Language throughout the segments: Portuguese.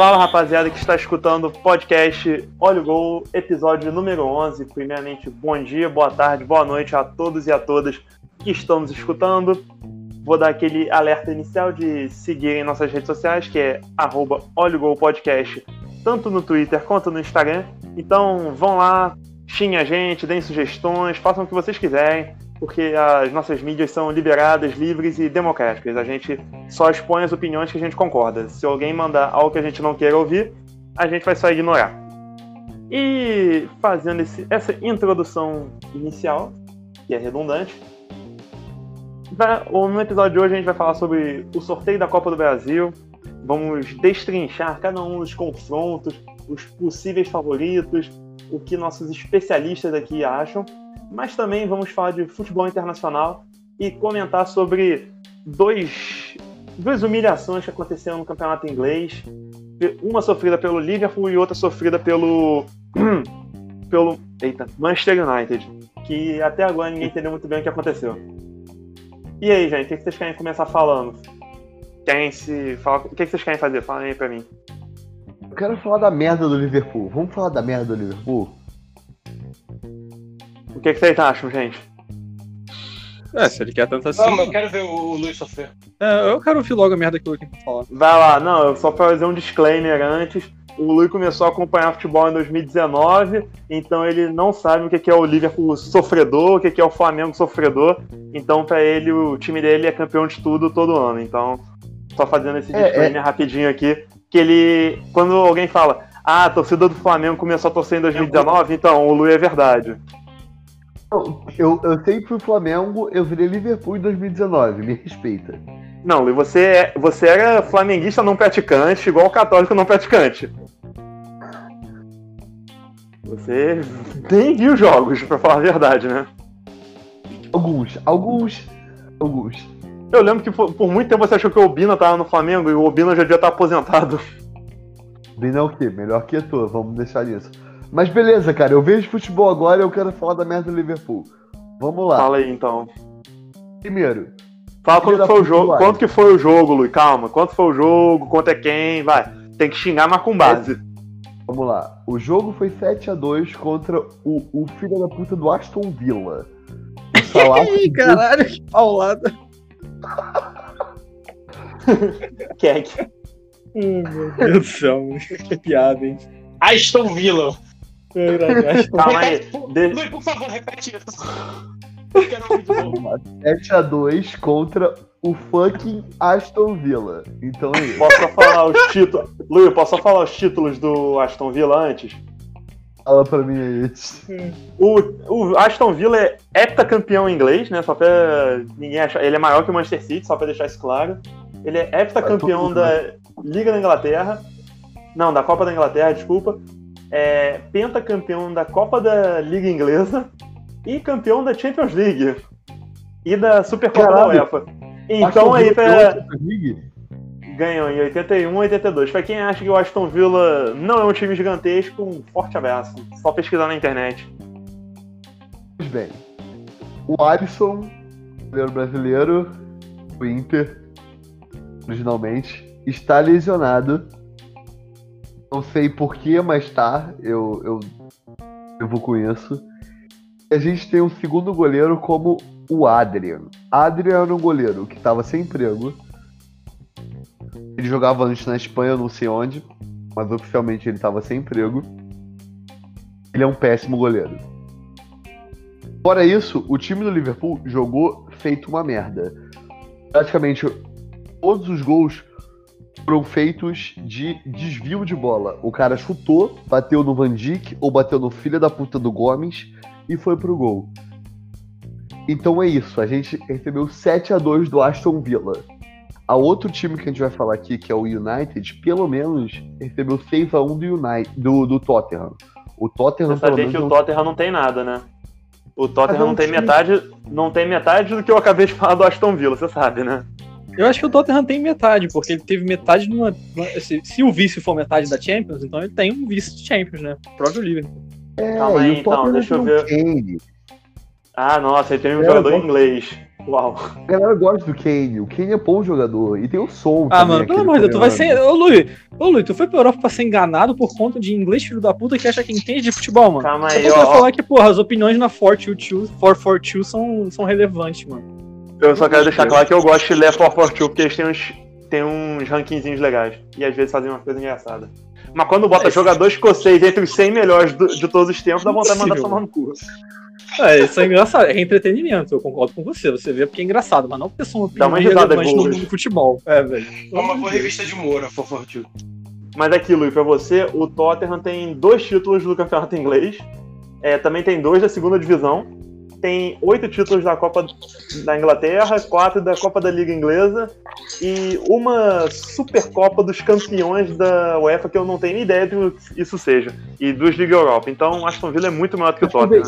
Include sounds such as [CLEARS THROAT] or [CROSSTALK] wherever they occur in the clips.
Fala rapaziada que está escutando o podcast Olha o Gol, episódio número 11. Primeiramente, bom dia, boa tarde, boa noite a todos e a todas que estão nos escutando. Vou dar aquele alerta inicial de seguirem nossas redes sociais, que é arroba Podcast, tanto no Twitter quanto no Instagram. Então vão lá, xinguem a gente, deem sugestões, façam o que vocês quiserem porque as nossas mídias são liberadas, livres e democráticas. A gente só expõe as opiniões que a gente concorda. Se alguém mandar algo que a gente não queira ouvir, a gente vai só ignorar. E fazendo esse, essa introdução inicial, que é redundante, no episódio de hoje a gente vai falar sobre o sorteio da Copa do Brasil. Vamos destrinchar cada um dos confrontos, os possíveis favoritos, o que nossos especialistas aqui acham mas também vamos falar de futebol internacional e comentar sobre dois, duas humilhações que aconteceram no campeonato inglês. Uma sofrida pelo Liverpool e outra sofrida pelo. [CLEARS THROAT] pelo. Eita, Manchester United. Que até agora ninguém entendeu muito bem o que aconteceu. E aí, gente, o que vocês querem começar falando? Querem se. Fala... O que vocês querem fazer? Fala aí pra mim. Eu quero falar da merda do Liverpool. Vamos falar da merda do Liverpool? O que, que vocês acham, gente? É, se ele quer tanto assim. Não, mas eu quero ver o, Luiz sofrer. É, eu quero ouvir logo a merda que o Luiz tem falar. Vai lá, não, só pra fazer um disclaimer antes. O Luiz começou a acompanhar futebol em 2019, então ele não sabe o que é o Liverpool sofredor, o que é o Flamengo sofredor. Então, para ele, o time dele é campeão de tudo todo ano. Então, só fazendo esse é, disclaimer é... rapidinho aqui, que ele, quando alguém fala, ah, a torcida do Flamengo começou a torcer em 2019, então o Luiz é verdade. Eu, eu sempre fui Flamengo, eu virei Liverpool em 2019, me respeita. Não, e você, é, você era flamenguista não praticante, igual o católico não praticante. Você nem viu jogos, pra falar a verdade, né? Alguns, alguns, alguns. Eu lembro que por, por muito tempo você achou que o Obina tava no Flamengo e o Obina já devia estar aposentado. Obina é o quê? Melhor que tu, vamos deixar nisso. Mas beleza, cara, eu vejo futebol agora e eu quero falar da merda do Liverpool. Vamos lá. Fala aí então. Primeiro. Fala quanto foi o jogo. Quanto que foi o jogo, Luiz? Calma. Quanto foi o jogo? Quanto é quem? Vai. Tem que xingar, mas com base. Vamos lá. O jogo foi 7 a 2 contra o, o filho da puta do Aston Villa. [LAUGHS] Ih, caralho, que paulada. [LAUGHS] Kek. Meu Deus do céu, [LAUGHS] que piada, hein? Aston Villa. Calma aí. Luiz, por favor, repete isso. Eu quero ouvir de novo. 7x2 contra o fucking Aston Villa. Então é isso. Posso falar os títulos. Luiz, posso falar os títulos do Aston Villa antes? Fala pra mim aí. O, o Aston Villa é heptacampeão inglês, né? Só pra ninguém achar. Ele é maior que o Manchester City, só pra deixar isso claro. Ele é heptacampeão da Liga da Inglaterra. Não, da Copa da Inglaterra, desculpa é, pentacampeão da Copa da Liga Inglesa e campeão da Champions League e da Supercopa da UEFA. Então aí pra... ganhou em 81 e 82. Pra quem acha que o Aston Villa não é um time gigantesco, um forte abraço. Só pesquisar na internet. Pois bem, o Alisson, goleiro brasileiro, o Inter, originalmente, está lesionado não sei porquê, mas tá. Eu, eu, eu vou com isso. A gente tem um segundo goleiro como o Adrian. Adrian era um goleiro que estava sem emprego. Ele jogava antes na Espanha, não sei onde, mas oficialmente ele estava sem emprego. Ele é um péssimo goleiro. Fora isso, o time do Liverpool jogou feito uma merda. Praticamente todos os gols foram feitos de desvio de bola. O cara chutou, bateu no Van Dijk ou bateu no filho da puta do Gomes e foi pro gol. Então é isso, a gente recebeu 7 a 2 do Aston Villa. A outro time que a gente vai falar aqui, que é o United, pelo menos recebeu 6 a 1 do, United, do, do Tottenham. O Tottenham Você sabia que o Tottenham não tem nada, né? O Tottenham não tem time... metade, não tem metade do que eu acabei de falar do Aston Villa, você sabe, né? Eu acho que o Tottenham tem metade, porque ele teve metade numa. Se, se o vice for metade da Champions, então ele tem um vice de Champions, né? O próprio Liverpool. É, Calma aí, então, deixa eu ver. Ah, nossa, ele tem um é, jogador inglês. Uau. A galera gosta do Kane. O Kane é bom jogador. E tem o som. Ah, também, mano, pelo amor de Deus, tu vai ser. Ô, Luiz, ô, Luiz, tu foi pra Europa pra ser enganado por conta de inglês, filho da puta, que acha que entende de futebol, mano. Calma Só aí, você ó. falar que, porra, as opiniões na 442 442 são, são relevantes, mano. Eu só quero deixar claro que eu gosto de ler 442 porque eles têm uns, têm uns rankingzinhos legais. E às vezes fazem uma coisa engraçada. Mas quando bota É, jogador escocês entre os 100 melhores do- de todos os tempos, dá vontade de mandar tomar no cu. É, isso é engraçado, é entretenimento, eu concordo com você. Você vê porque é engraçado, mas não porque são opiniões relevantes no mundo do futebol. É, velho. É uma boa revista de humor, a. Mas aqui, Luiz, pra você, o Tottenham tem dois títulos do campeonato inglês. É, também tem dois da segunda divisão. Tem oito títulos da Copa da Inglaterra, quatro da Copa da Liga Inglesa e uma Supercopa dos Campeões da UEFA que eu não tenho nem ideia do que isso seja. E duas Liga Europa. Então, Aston Villa é muito maior do que o Tottenham.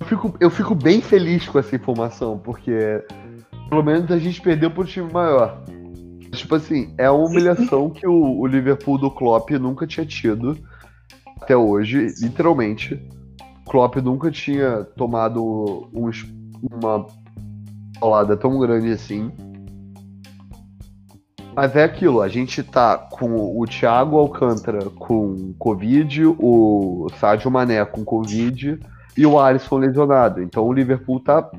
Eu fico, eu fico bem feliz com essa informação, porque pelo menos a gente perdeu pro time maior. Tipo assim, é uma humilhação que o, o Liverpool do Klopp nunca tinha tido até hoje, literalmente. O Klopp nunca tinha tomado um uma paulada tão grande assim. Mas é aquilo, a gente tá com o Thiago Alcântara com Covid, o Sadio Mané com Covid e o Alisson lesionado. Então o Liverpool tá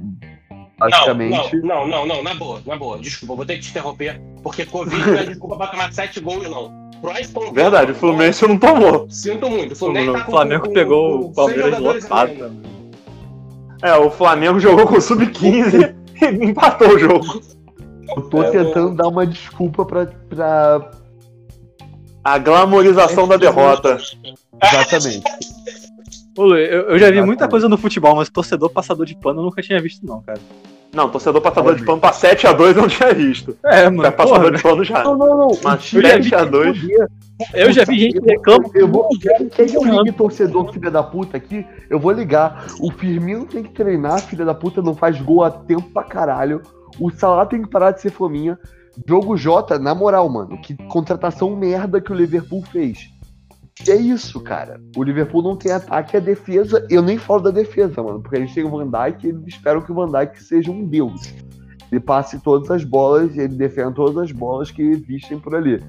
basicamente. Não, não, não, não, na boa, na boa. Desculpa, vou ter que te interromper, porque Covid [LAUGHS] não é desculpa pra tomar 7 gols, não. Pro Verdade, o Fluminense não tomou. Sinto muito. O Fluminense tá O com- Flamengo com- pegou com o Palmeiras 100 jogadores lotado. É, o Flamengo jogou com o Sub-15 [LAUGHS] e empatou o jogo. Eu tô É, tentando dar uma desculpa pra. pra... A glamorização da derrota. Exatamente. Ô, Lu, eu, eu já vi muita Exatamente. coisa no futebol, mas torcedor passador de pano eu nunca tinha visto, não, cara. Não, torcedor passador de pano pra 7x2 eu não tinha visto. É, mano. Tá passador porra, de pano já. Não, não, não. Mas o time eu já vi que dois. poder. eu já vi gente que reclama. Eu vou quer que eu ligue torcedor filha da puta aqui, eu vou ligar. O Firmino tem que treinar, filha da puta, não faz gol a tempo pra caralho. O Salah tem que parar de ser fominha. Jogo J, na moral, mano, que contratação merda que o Liverpool fez. É isso, cara. O Liverpool não tem ataque, é defesa. Eu nem falo da defesa, mano, porque a gente tem o Van Dijk e eles esperam que o Van Dijk seja um deus. Ele passe todas as bolas e ele defenda todas as bolas que existem por ali.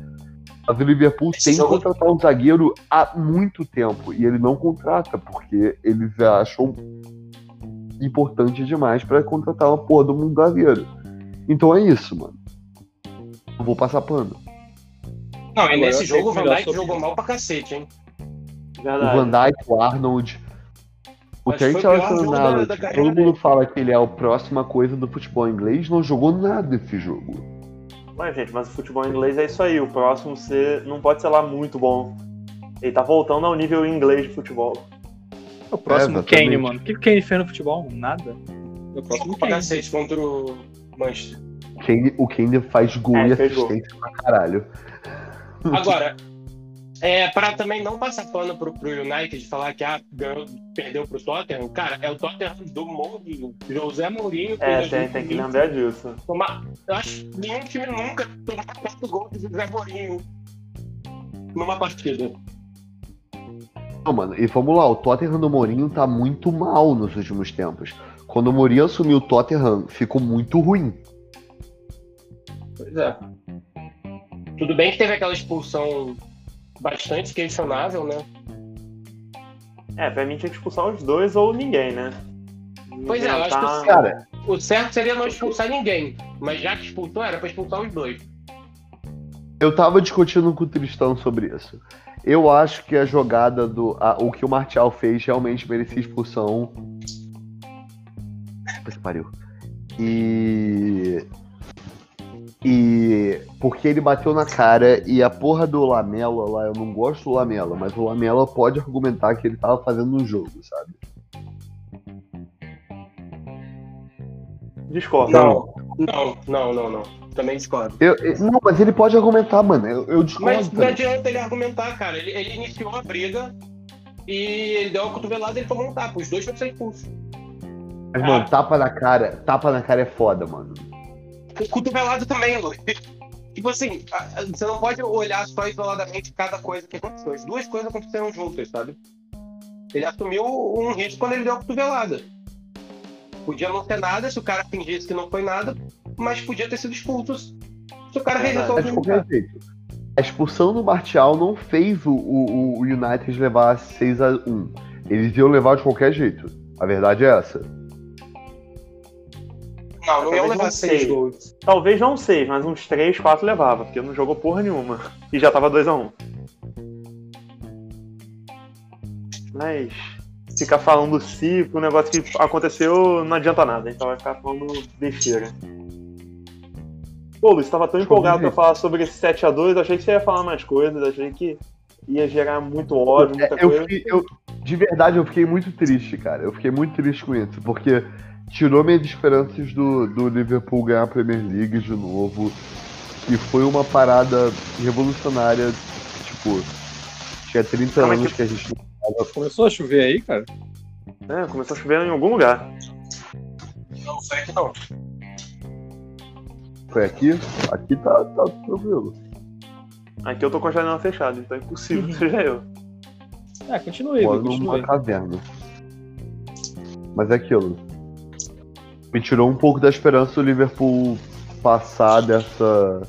Mas o Liverpool Esse tem que contratar um zagueiro há muito tempo e ele não contrata, porque eles acham importante demais pra contratar uma porra do mundo zagueiro. Então é isso, mano. Eu vou passar pano. Não, e nesse jogo o Van Dijk sua jogou mal pra cacete, hein? O Verdade. Van Dijk, o Arnold. O Trent o Alexander-Arnold, carreira todo mundo dele. fala que ele é a próxima coisa do futebol inglês, não jogou nada esse jogo. Mas, gente, mas o futebol inglês é isso aí. O próximo ser, não pode ser lá muito bom. Ele tá voltando ao nível inglês de futebol. O próximo É, Kane, mano. O que o Kane fez no futebol? Nada. O próximo Kane. cacete contra o Manchester. Kane- o Kane faz gol É, e assistência pra caralho. Agora, é, pra também não passar pano pro, pro United falar que ah, ganhou, perdeu pro Tottenham, cara, é o Tottenham do Mourinho, José Mourinho. É, tem, tem que lembrar disso. tomar- eu acho que nenhum time nunca tomou quatro gols de José Mourinho numa partida. Não, mano, e vamos lá, o Tottenham do Mourinho tá muito mal nos últimos tempos. Quando o Mourinho assumiu o Tottenham, ficou muito ruim. Pois é. Tudo bem que teve aquela expulsão bastante questionável, né? É, pra mim tinha que expulsar os dois ou ninguém, né? Pois é, eu acho que sim. Cara, O certo seria não expulsar ninguém, mas já que expulsou, era pra expulsar os dois. eu tava discutindo com o Tristão sobre isso. Eu acho que a jogada do. a- o que o Martial fez realmente merecia expulsão. Puta que pariu. E. E. Porque ele bateu na cara e a porra do Lamela lá, eu não gosto do Lamela, mas o Lamela pode argumentar que ele tava fazendo um jogo, sabe? Discordo. Não, não, não, não, não. Também discordo. Eu, eu- não, mas ele pode argumentar, mano. Eu, eu discordo. Mas não também. adianta ele argumentar, cara. Ele, ele iniciou a briga e ele deu uma cotovelada e ele tomou um tapa. Os dois vão ser expulsos. Mas, mano, tapa na cara, tapa na cara é foda, mano. O cotovelado também, Luiz. Tipo assim, você não pode olhar só isoladamente cada coisa que aconteceu. As duas coisas aconteceram juntas, sabe? Ele assumiu um risco quando ele deu a cotovelada. podia não ter nada se o cara fingisse que não foi nada, mas podia ter sido expulso se o cara rejeitou o Mas de qualquer jeito, a expulsão do Martial não fez o, o, o United levar 6 a 1 Eles iam levar de qualquer jeito. A verdade é essa. Não, não iam Talvez levar não seis sei. gols. Talvez não seis, mas uns 3, 4 levava, porque não jogou porra nenhuma. E já tava 2x1. Mas ficar falando se o negócio que aconteceu não adianta nada, então vai ficar falando besteira. Pô, Luiz, tava tão empolgado pra falar sobre esse 7x2, achei que você ia falar mais coisas, achei que ia gerar muito ódio, muita É, eu coisa. fiquei- eu- de verdade, eu fiquei muito triste, cara. Eu fiquei muito triste com isso, porque tirou minhas esperanças do, do Liverpool ganhar a Premier League de novo. E foi uma parada revolucionária. Tipo, tinha 30 Calma, anos que- que a gente não Começou a chover aí, cara? É, começou a chover em algum lugar. Não sei que não. foi aqui. Aqui tá, tá tranquilo. Aqui eu tô com a janela fechada, então é impossível que [LAUGHS] seja eu. É, continue, Moro continue. numa caverna. Mas é aquilo. Me tirou um pouco da esperança do Liverpool passar dessa.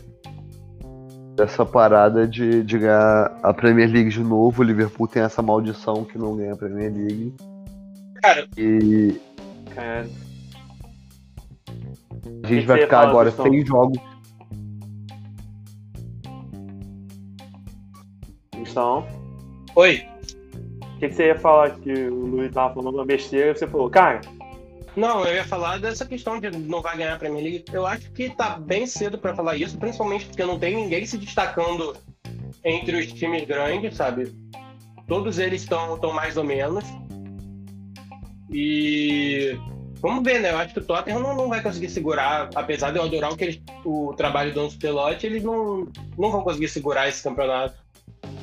dessa parada de, de ganhar a Premier League de novo. O Liverpool tem essa maldição que não ganha a Premier League. Cara, E Cara, a gente vai ficar agora sem jogos. então. oi. O que, que você ia falar que o Luiz tava falando uma besteira e você falou, cara, Não, eu ia falar dessa questão de não vai ganhar a Premier League. Eu acho que tá bem cedo pra falar isso, principalmente porque não tem ninguém se destacando entre os times grandes, sabe? Todos eles estão tão mais ou menos. E vamos ver, né? Eu acho que o Tottenham não, não vai conseguir segurar, apesar de eu adorar o, que eles- o trabalho do Pelote, eles não, não vão conseguir segurar esse campeonato.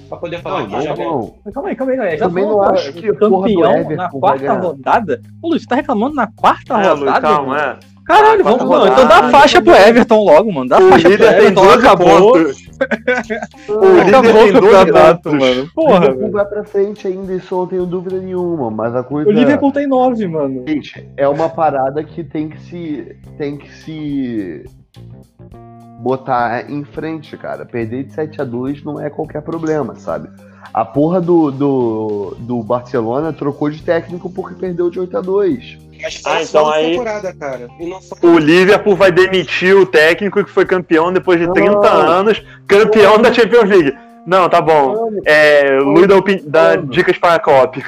Pra poder falar Não, que não, já não. Calma aí, calma aí, calma aí. Já Também falou, não acho que a campeão na quarta rodada? Ô, Luiz, você tá reclamando na quarta é, Luiz, rodada? calma, mano? é. Caralho, vamos, não, então dá rodada, faixa pro Everton logo, mano. Dá O faixa pro líder tem Everton, 12 acabou. pontos. [LAUGHS] O líder Acabou tem o 12 campeonato, pontos. mano. O Porra, Liverpool velho. vai pra frente ainda, isso eu não tenho dúvida nenhuma. Mas a coisa O Liverpool tem nove, mano. Gente, é uma parada que tem que se. tem que se botar em frente, cara. Perder de 7 a 2 não é qualquer problema, sabe? A porra do, do, do Barcelona trocou de técnico porque perdeu de 8 a 2 Mas Ah, então aí- temporada, cara. E não foi O Liverpool vai demitir o técnico que foi campeão depois de 30 Não. anos, campeão da Champions League. Não, tá bom. É, Luiz opini- dá Mano. dicas para a COP.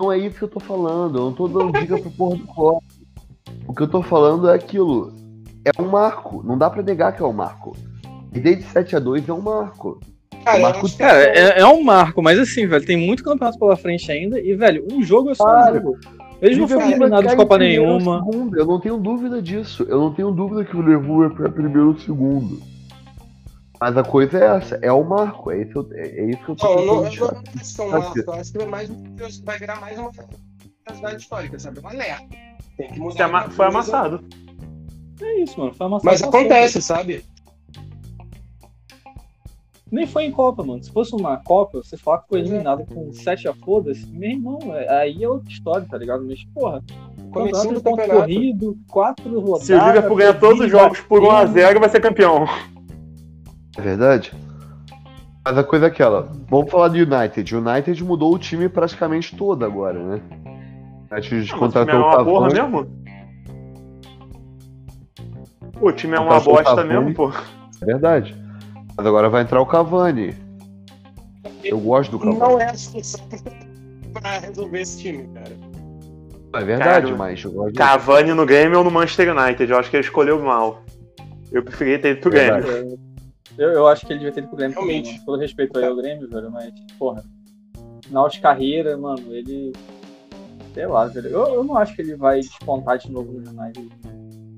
Não é isso que eu tô falando. Eu não tô dando dica pro porra do Klopp. O que eu tô falando é aquilo. É um marco. Não dá pra negar que é um marco. Perder de 7 a 2 é um marco. Cara, Marco- acho que Cara, é, é um marco, mas assim, velho, tem muito campeonato pela frente ainda. E, velho, um jogo é só um Claro. jogo. Eles não foram vai eliminados de Copa nenhuma. segundo, Eu não tenho dúvida disso. Eu não tenho dúvida que o Liverpool é pra primeiro ou segundo. Mas a coisa é essa, é o marco, é isso, é isso que eu tô Não, eu não, eu não acho que é um marco, eu acho que é mais um- vai virar mais uma curiosidade histórica, sabe? Um alerta. Tem que mudar. Foi ama- alguma Foi coisa. É isso, mano. Foi amassado, Mas acontece, sabe? Nem foi em Copa, mano. Se fosse uma Copa, você falar que foi eliminado com 7 a foda-se, meu irmão, é- aí é outra história, tá ligado? Mas, porra, Comecinho campeonato do de ponto campeonato. corrido, quatro rodadas. Se o Liverpool ganhar todos os jogos por 1x0, vai ser campeão. É verdade? Mas a coisa é aquela, vamos falar do United. O United mudou o time praticamente todo agora, né? O United é contratou o uma porra Cavani. mesmo? O time é uma bosta Cavani. mesmo, pô. É verdade. Mas agora vai entrar o Cavani. Eu gosto do Cavani. Não é a solução pra resolver esse time, cara. É verdade, Cara, mas eu gosto do Cavani no Grêmio ou no Manchester United? Eu acho que ele escolheu mal. Eu preferia ter ido pro Verdade. Grêmio. Eu, eu acho que ele devia ter ido pro Grêmio. Realmente. Todo respeito aí ao Grêmio, velho, mas, porra, final de carreira, mano, ele. Sei lá, velho. Eu, eu não acho que ele vai despontar de novo no United.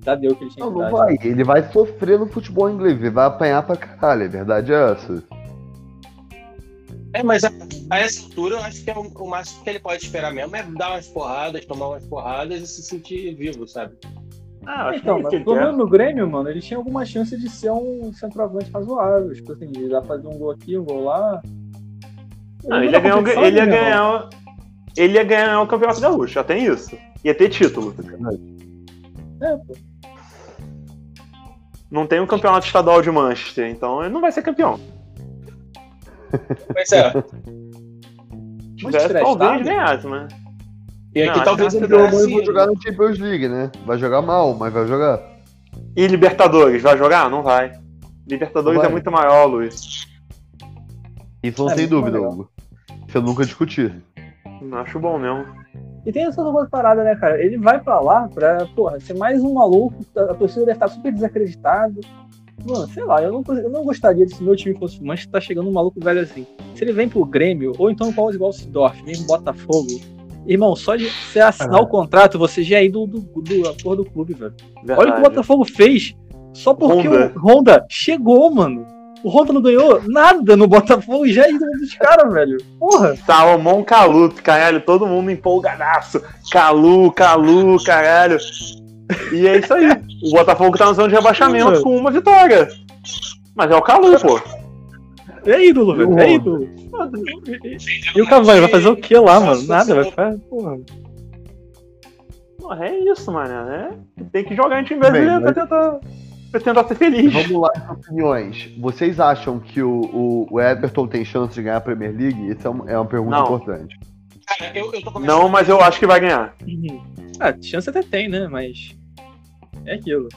Já deu o que ele tinha Não, que não dar. vai. Ele vai sofrer no futebol inglês. Ele vai apanhar pra caralho. A verdade é essa. É, mas a, a essa altura eu acho que é o, o máximo que ele pode esperar mesmo é dar umas porradas, tomar umas porradas e se sentir vivo, sabe? Ah, acho Então, que mas menos no Grêmio, mano, ele tinha alguma chance de ser um centroavante razoável. Tipo assim, ele ia fazer um gol aqui, um gol lá. Não, Ele ia ganhar, ele ia né, ganhar, ele ia ganhar o Campeonato Gaúcho, já tem isso. Ia ter título. É, pô. Não tem um campeonato estadual de Manchester, então ele não vai ser campeão. Pois é. Se tivesse, é talvez ganhasse, né? E aqui Não, talvez acho que Pelo amor vou jogar no Champions League, né? Vai jogar mal, mas vai jogar. E Libertadores, vai jogar? Não vai. Libertadores Não vai. é muito maior, Luiz. Isso não É, tem dúvida. Hugo. Isso eu nunca discuti. Não acho bom mesmo. E tem essa outra parada, né, cara? Ele vai pra lá pra, porra, ser mais um maluco, a torcida deve estar super desacreditada. Mano, sei lá, eu não, eu não gostaria de se meu time fosse Manchester, tá chegando um maluco velho assim. Se ele vem pro Grêmio, ou então pra igual o Sidorf, mesmo Botafogo, irmão, só de você assinar o contrato, você já é ídolo do, do, da porra do clube, velho. Verdade. Olha o que o Botafogo fez só porque Honda. o Honda chegou, mano. O Honda não ganhou nada no Botafogo e já é ídolo dos caras, velho. Porra. Salomão Calu, caralho, todo mundo empolgadaço. Calu, Calu, caralho. E é isso aí. O Botafogo tá na zona de rebaixamento com uma vitória. Mas é o Calu, pô. É ídolo, velho. É ídolo. E o Cavani vai fazer o que lá, mano? Nada, vai ficar. Porra. Porra, é isso, mano. É... Tem que jogar em time brasileiro pra, tentar, pra tentar ser feliz. Vamos lá opiniões. Vocês acham que o, o, o Everton tem chance de ganhar a Premier League? Isso é uma, é uma pergunta Não. importante. Cara, eu, eu tô começando Não, mas eu acho que vai ganhar. Ah, chance até tem, né? Mas. É aquilo.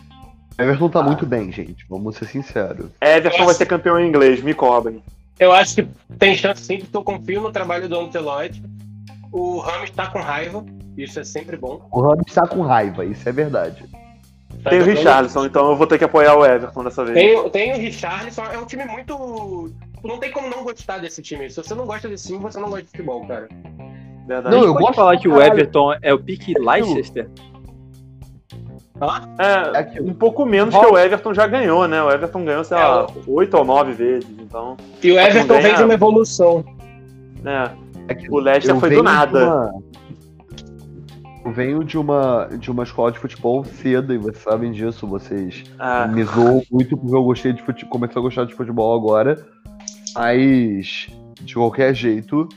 Everton Ah. tá muito bem, gente. Vamos ser sinceros. Everton vai ser campeão em inglês, me cobrem. Eu acho que tem chance sim, porque eu confio no trabalho do Antelote. O Ramos tá com raiva, isso é sempre bom. O Ramos está com raiva, isso é verdade. Tá Tem o jogando- Richarlison, então eu vou ter que apoiar o Everton dessa vez. Tem, tem o Richarlison, é um time muito. Não tem como não gostar desse time. Se você não gosta desse time, você não gosta de futebol, cara. Verdade. Não, eu gosto falar pra que o caralho. Everton é o pique Leicester? É, É um pouco menos que o Everton já ganhou, né? O Everton ganhou, sei lá, oito ou nove vezes, então. E o Everton ganha- vem de uma evolução. É, É o Leicester foi do de nada. uma- venho de uma, de uma escola de futebol cedo, e vocês sabem disso. Vocês Ah, me zoam muito porque eu gostei de futebol, comecei a gostar de futebol agora. Mas, de qualquer jeito,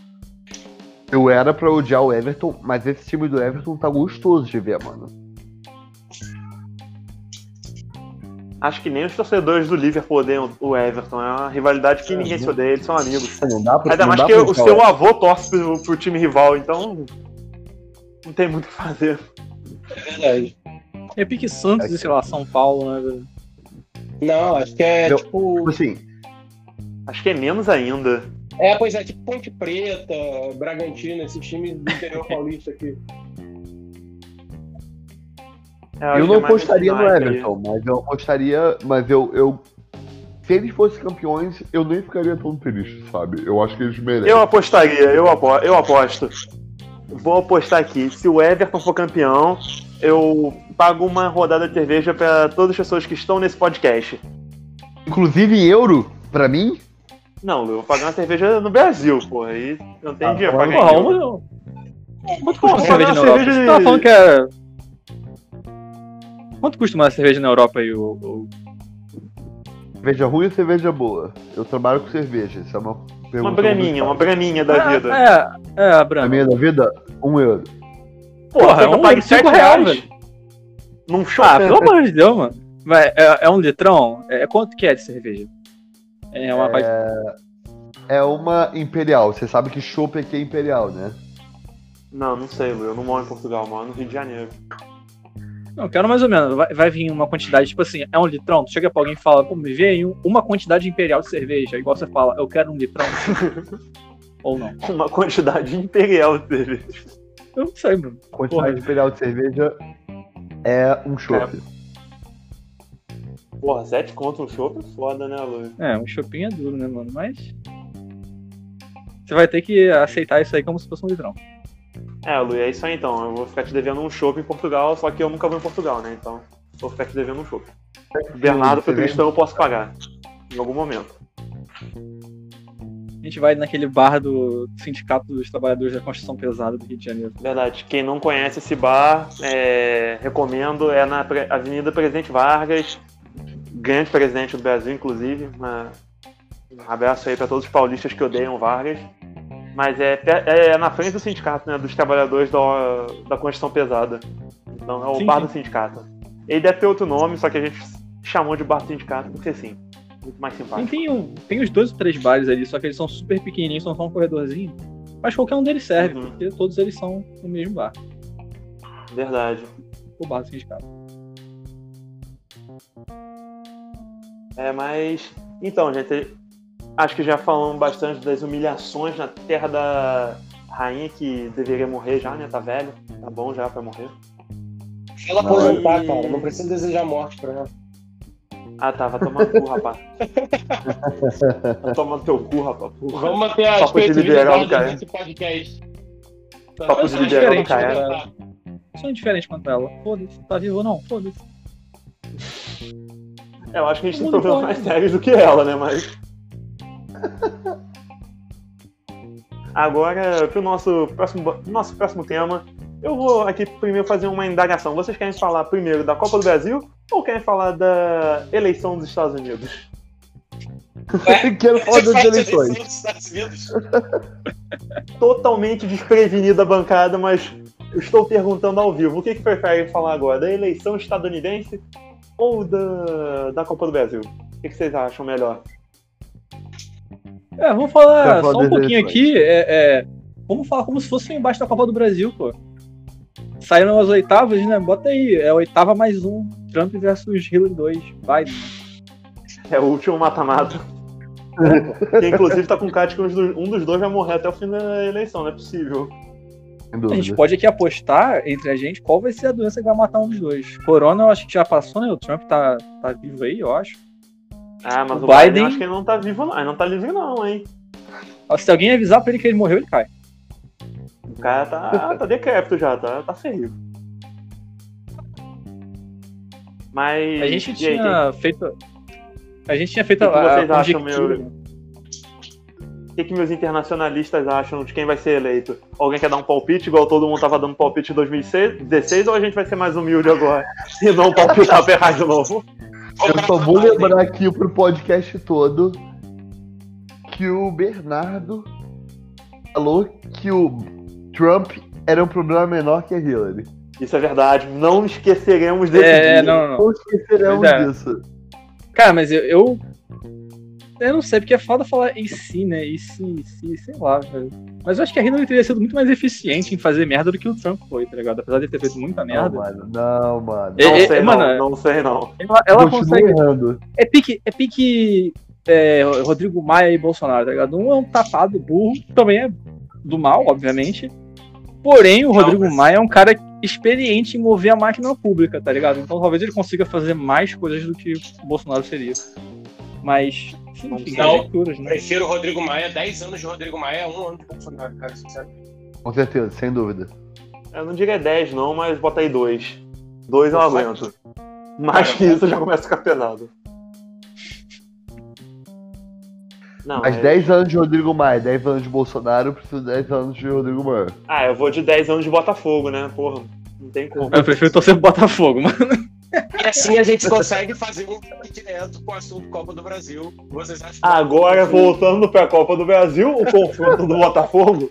eu era pra odiar o Everton, mas esse time do Everton tá gostoso de ver, mano. acho que nem os torcedores do Liverpool odeiam o Everton. É uma rivalidade que ninguém se odeia, eles são amigos. Não dá pra Ainda mais que o seu avô torce pro, pro time rival, então. Não tem muito o que fazer. É verdade. É pique Santos e, sei lá, São Paulo, né, velho? Não, acho que é Não. tipo. Tipo assim, Acho que é menos ainda. É, pois é, tipo Ponte Preta, Bragantino, esse time do interior paulista aqui. É, eu que não é apostaria no naipe aí. Everton, mas eu apostaria. Mas eu, eu. Se eles fossem campeões, eu nem ficaria tão triste, sabe? Eu acho que eles merecem. Eu apostaria, eu, apo eu aposto. Vou apostar aqui. Se o Everton for campeão, eu pago uma rodada de cerveja pra todas as pessoas que estão nesse podcast. Inclusive em euro, pra mim, Não, eu vou pagar uma cerveja no Brasil, porra. Aí não tem Ah, dinheiro pra pagar. Euro. uma... Quanto custa uma cerveja na Europa? cerveja Você tava falando que era. Quanto custa uma cerveja na Europa aí? O, o... cerveja ruim ou cerveja boa? Eu trabalho com cerveja, isso é uma pergunta. Uma braminha, uma braminha da Ah, vida. É, é, a A Brana. minha da vida, um euro. Porra, Porra, eu um pago euro, cinco 7 reais, reais. Num show. Ah, pelo amor de Deus, mano. Vai, é, é um litrão? É, quanto que é de cerveja? É uma coisa. É uma imperial. Você sabe que chopp aqui é imperial, né? Não, não sei, Lu. Eu não moro em Portugal, moro no Rio de Janeiro. Não, quero mais ou menos. Vai, vai vir uma quantidade, tipo assim, é um litrão. Tu chega pra alguém e fala, pô, me vê aí um- uma quantidade imperial de cerveja. Igual você fala, eu quero um litrão. [LAUGHS] Ou não. Uma quantidade imperial de cerveja. Eu não sei, mano. Quantidade imperial de cerveja é um chopp. Porra, 7 conto um show é foda, né, Lu? É, um shopping é duro, né, mano? Mas. Você vai ter que aceitar isso aí como se fosse um litrão. É, Lu, é isso aí então. Eu vou ficar te devendo um show em Portugal, só que eu nunca vou em Portugal, né? Então, vou ficar te devendo um show. Bernardo pro Você vem- Cristão eu posso pagar. Em algum momento. A gente vai naquele bar do Sindicato dos Trabalhadores da Construção Pesada do Rio de Janeiro. Verdade. Quem não conhece esse bar, é, recomendo. É na Avenida Presidente Vargas. Grande presidente do Brasil, inclusive. Um abraço aí pra todos os paulistas que odeiam Vargas. Mas é, pe- é na frente do sindicato, né? Dos trabalhadores da, da construção pesada. Então é o Sim, bar sim. do sindicato. Ele deve ter outro nome, só que a gente chamou de bar do sindicato porque sim. Muito mais simpático. tem, um- tem os dois ou três bares ali, só que eles são super pequenininhos, são só um corredorzinho. Mas qualquer um deles serve, Uhum. porque todos eles são no mesmo bar. Verdade. O bar do sindicato. É, mas. Então, gente, acho que já falamos bastante das humilhações na terra da rainha que deveria morrer já, né? Tá velho. Tá bom já pra morrer. Ela aposentar, e- cara. Não precisa desejar morte pra ela. Ah, tá. Vai tomar no cu, rapaz. [LAUGHS] Vai tomar no teu cu, rapaz. Porra. Vamos manter a Papo de liberal do podcast. Papo de liberal do cara. Eu sou indiferente quanto a ela. Foda-se, tá vivo ou não? Foda-se. É, eu acho que a gente tem problemas mais sérios do que ela, né? Mas. Agora, pro nosso próximo, nosso próximo tema, eu vou aqui primeiro fazer uma indagação. Vocês querem falar primeiro da Copa do Brasil ou querem falar da eleição dos Estados Unidos? [LAUGHS] Quero falar das eleições. eleição dos Estados Unidos. [LAUGHS] Totalmente desprevenida a bancada, mas estou perguntando ao vivo. O que, que preferem falar agora? Da eleição estadunidense ou da, da Copa do Brasil? O que, que vocês acham melhor? É, vamos falar só um pouquinho aqui. É, é, vamos falar como se fosse embaixo da Copa do Brasil, pô. Saíram as oitavas, né? Bota aí. É a oitava mais um. Trump versus Hillary 2. Biden. É o último mata-mata. [LAUGHS] que inclusive tá com de que um dos- dois vai morrer até o fim da eleição, não é possível. A gente pode aqui apostar entre a gente qual vai ser a doença que vai matar um dos dois. Corona eu acho que já passou, né? O Trump tá, tá vivo aí, eu acho. Ah, mas O o, Biden, Biden- acho que ele não tá vivo, não. Ele não tá livre, não, hein? Se alguém avisar pra ele que ele morreu, ele cai. O cara tá, tá decrépito já, tá, tá feio. Mas. A gente e aí, tinha feito. A gente tinha feito O que a, vocês acham, meu- O que, que meus internacionalistas acham de quem vai ser eleito? Alguém quer dar um palpite, igual todo mundo tava dando palpite em 2016, ou a gente vai ser mais humilde agora e não palpitar pra errar de novo? Eu só vou lembrar aqui pro podcast todo que o Bernardo falou que o Trump era um problema menor que a Hillary. Isso é verdade, não esqueceremos desse É, dia. não, não, não. Esqueceremos é. disso. Cara, mas eu, eu. Eu não sei, porque é foda falar em si, né? E se, se, sei lá, velho. Mas eu acho que a Hillary teria sido muito mais eficiente em fazer merda do que o Trump foi, tá ligado? Apesar de ter feito muita Não, merda. mano. Não, mano. Não É, é, sei, mano, não, não sei não. Ela, ela consegue. errando. É pique, é pique é, Rodrigo Maia e Bolsonaro, tá ligado? Um é um tapado burro, também é do mal, obviamente. Porém, o Rodrigo mas- Maia é um cara experiente em mover a máquina pública, tá ligado? Então talvez ele consiga fazer mais coisas do que o Bolsonaro seria. Mas, enfim, Não. conjecturas, né? Prefiro o Rodrigo Maia, 10 anos de Rodrigo Maia, um ano de Bolsonaro, cara, sincero. Com certeza, sem dúvida. Eu não diria 10 não, mas bota aí 2. 2 eu aguento. Mais que isso eu já começa a ficar penado. Não, Mas é- 10 anos de Rodrigo Maia, 10 anos de Bolsonaro, eu preciso de 10 anos de Rodrigo Maia. Ah, eu vou de 10 anos de Botafogo, né? Porra, não tem como. Eu prefiro torcer pro Botafogo, mano. E assim a gente consegue fazer um direto com o assunto Copa do Brasil. Vocês acham que- Agora, voltando pra Copa do Brasil, o confronto do Botafogo,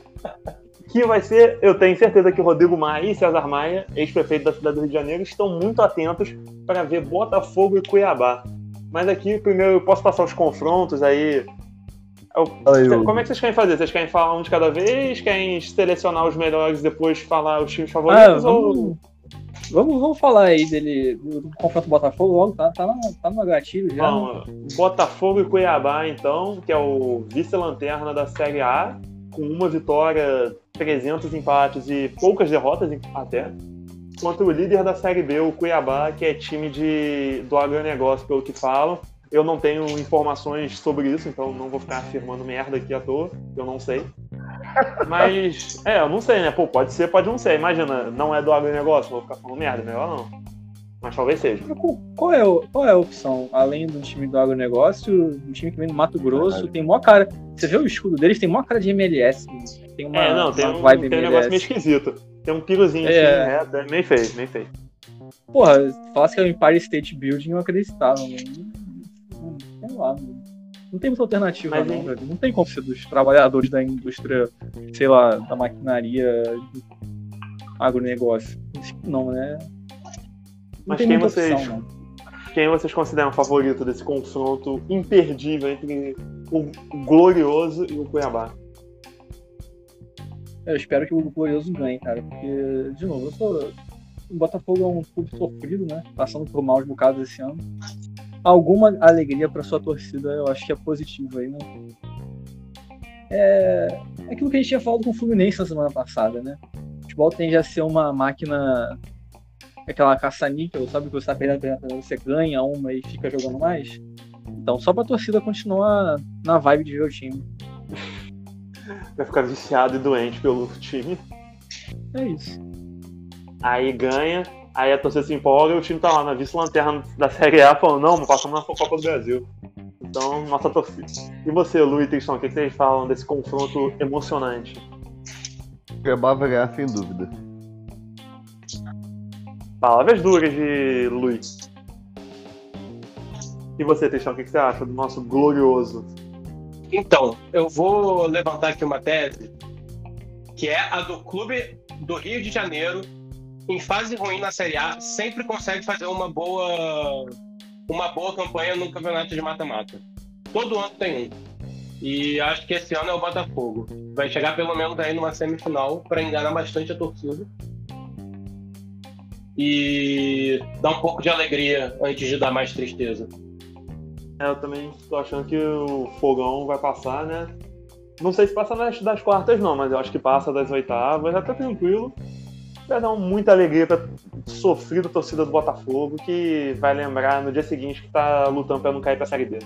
que vai ser, eu tenho certeza que Rodrigo Maia e César Maia, ex-prefeito da cidade do Rio de Janeiro, estão muito atentos para ver Botafogo e Cuiabá. Mas aqui, primeiro, eu posso passar os confrontos aí. Eu- Aí, Hugo. Como é que vocês querem fazer? Vocês querem falar um de cada vez? Querem selecionar os melhores e depois falar os times favoritos? Ah, ou... vamos, vamos, falar aí dele, do, do confronto Botafogo logo, tá, tá, na, tá no gatilho já. né? Bom, Botafogo e Cuiabá, então, que é o vice-lanterna da Série A, com uma vitória, 300 empates e poucas derrotas até, contra o líder da Série B, o Cuiabá, que é time de, do agronegócio, pelo que falam. Eu não tenho informações sobre isso, então não vou ficar afirmando merda aqui à toa, eu não sei. Mas, é, eu não sei, né? Pô, pode ser, pode não ser. Imagina, não é do agronegócio, vou ficar falando merda, melhor não. Mas talvez seja. Qual- é, o- qual é a opção? Além do time do agronegócio, um time que vem do Mato Grosso, tem mó cara. Você vê o escudo deles, tem mó cara de MLS. né? Tem uma, é, não, tem um, vibe tem um MLS. negócio meio esquisito. Tem um pirozinho É. assim, reto, é meio feio, meio feio. Porra, se falasse que é o Empire State Building, eu acreditava, mano. Sei lá, mano. Não tem muita alternativa, Mas, não, hein? velho. Não tem como ser dos trabalhadores da indústria, sei lá, da maquinaria, do agronegócio. Não, né? Não Mas quem vocês- opção. Quem vocês consideram favorito desse confronto imperdível entre o Glorioso e o Cuiabá? Eu espero que o Glorioso ganhe, cara. Porque, de novo, eu sou. O Botafogo é um clube sofrido, né? Passando por maus bocados esse ano. Alguma alegria pra sua torcida, eu acho que é positivo aí, né? É é aquilo que a gente tinha falado com o Fluminense na semana passada, né? O futebol tende a ser uma máquina. Aquela caça-níquel, sabe? Que você tá perdendo, perdendo, você ganha uma e fica jogando mais. Então, só pra torcida continuar na vibe de ver o time. Vai ficar viciado e doente pelo time. É isso. Aí ganha, aí a torcida se empolga e o time tá lá na vice-lanterna da Série A falando, não, passamos na Copa do Brasil. Então, nossa torcida. E você, Lu e Tristão, o que que vocês falam desse confronto emocionante? Cuiabá vai ganhar sem dúvida. Palavras duras de Luiz. E você, Tristão, o que que você acha do nosso glorioso? Então, eu vou levantar aqui uma tese, que é a do clube do Rio de Janeiro, em fase ruim na Série A, sempre consegue fazer uma boa, uma boa campanha no campeonato de mata-mata. Todo ano tem um. E acho que esse ano é o Botafogo. Vai chegar pelo menos aí numa semifinal para enganar bastante a torcida. E dar um pouco de alegria antes de dar mais tristeza. É, eu também tô achando que o Fogão vai passar, né? Não sei se passa nas, das quartas, não, mas eu acho que passa das oitavas, já tá tranquilo. Vai dar muita alegria pra sofrida torcida do Botafogo, que vai lembrar no dia seguinte que tá lutando pra não cair pra Série B.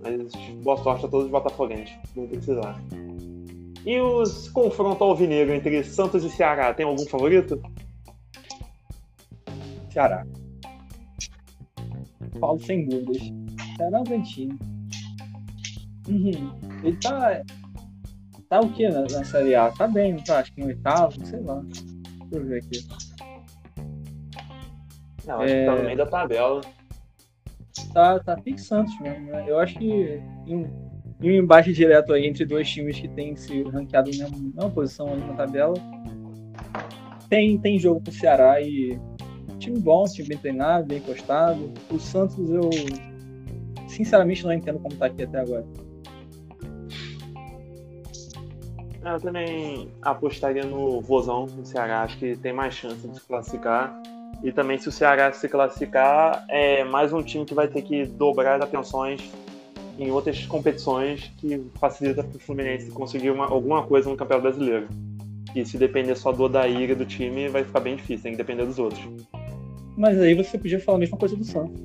Mas boa sorte a todos os botafoguenses, vão precisar. E os confronto alvinegro entre Santos e Ceará, tem algum favorito? Ceará. Falo sem dúvidas. Ceará é um time. Uhum. Ele tá. Tá o que na, na Série A? Tá bem, não tá? Acho que em oitavo, sei lá. Deixa eu ver aqui. Não, acho que tá no meio da tabela. Tá, tá pique Santos mesmo, né? Eu acho que em, em um embate direto aí entre dois times que têm se ranqueado na mesma, posição ali na tabela. Tem, tem jogo pro Ceará e. Time bom, time bem treinado, bem postado. O Santos eu sinceramente não entendo como tá aqui até agora. Eu também apostaria no Vozão no Ceará, acho que tem mais chance de se classificar. E também, se o Ceará se classificar, é mais um time que vai ter que dobrar as atenções em outras competições que facilita para o Fluminense conseguir uma- alguma coisa no Campeonato Brasileiro. E se depender só do Odaíra do time, vai ficar bem difícil, tem que depender dos outros. Mas aí você podia falar a mesma coisa do Santos.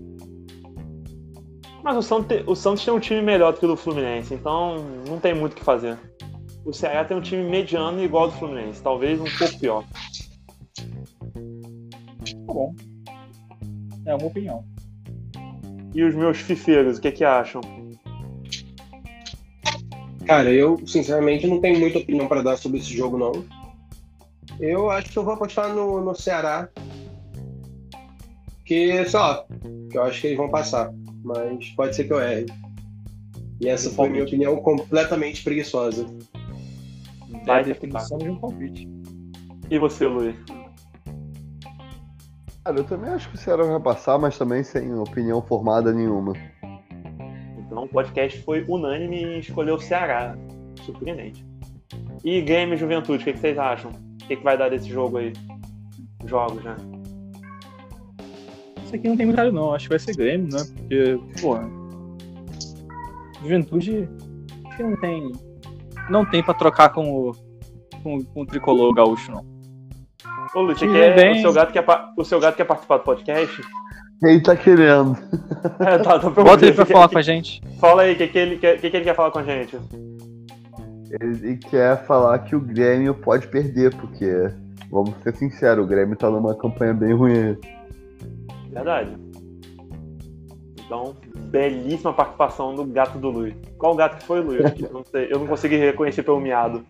Mas o Santos, o Santos tem um time melhor do que o do Fluminense, então não tem muito o que fazer. O Ceará tem um time mediano igual ao do Fluminense, talvez um pouco pior. Tá bom. É uma opinião. E os meus fifeiros, o que que acham? Cara, eu sinceramente não tenho muita opinião para dar sobre esse jogo, não. Eu acho que eu vou apostar no, no Ceará. Que, sei lá, que eu acho que eles vão passar. Mas pode ser que eu erre. E essa foi a minha opinião completamente preguiçosa. É a definição de um palpite. E você, Luiz? Cara, eu também acho que o Ceará vai passar, mas também sem opinião formada nenhuma. Então o podcast foi unânime em escolher o Ceará. Surpreendente. E Grêmio e Juventude, o que, que vocês acham? O que, que vai dar desse jogo aí? Jogos, né? Isso aqui não tem muito não. Acho que vai ser Grêmio, né? Porque, porra. Juventude. Acho que não tem. Não tem pra trocar com o. Com, com o tricolor gaúcho, não. Ô, quer, bem. o, seu gato quer, pa- o seu gato quer participar do podcast? Quem tá querendo? É, [LAUGHS] tá, [LAUGHS] tô Bota ele pra Que- falar que- com a gente. Fala aí, o que, que, ele, quer- que, que ele quer falar com a gente? Ele quer falar que o Grêmio pode perder, porque, vamos ser sinceros, o Grêmio tá numa campanha bem ruim. Verdade. Então, belíssima participação do gato do Luiz. Qual gato que foi, Luiz? Não sei, eu não consegui reconhecer pelo miado.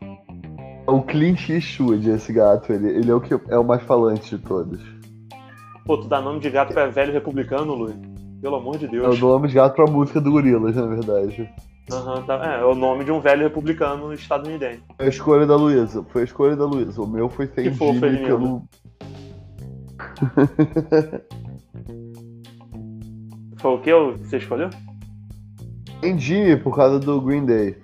É o Clint Eastwood, esse gato. Ele, ele é o que é o mais falante de todos. Pô, tu dá nome de gato pra velho republicano, Luiz? pelo amor de É o Deus. nome de gato pra música do Gorilas, na verdade. Aham, tá- é, é o nome de um velho republicano estadunidense. Foi a escolha da Luísa. Foi a escolha da Luísa. O meu foi sem Que fofo, pelo. [LAUGHS] Foi o que você escolheu? Jimmy por causa do Green Day.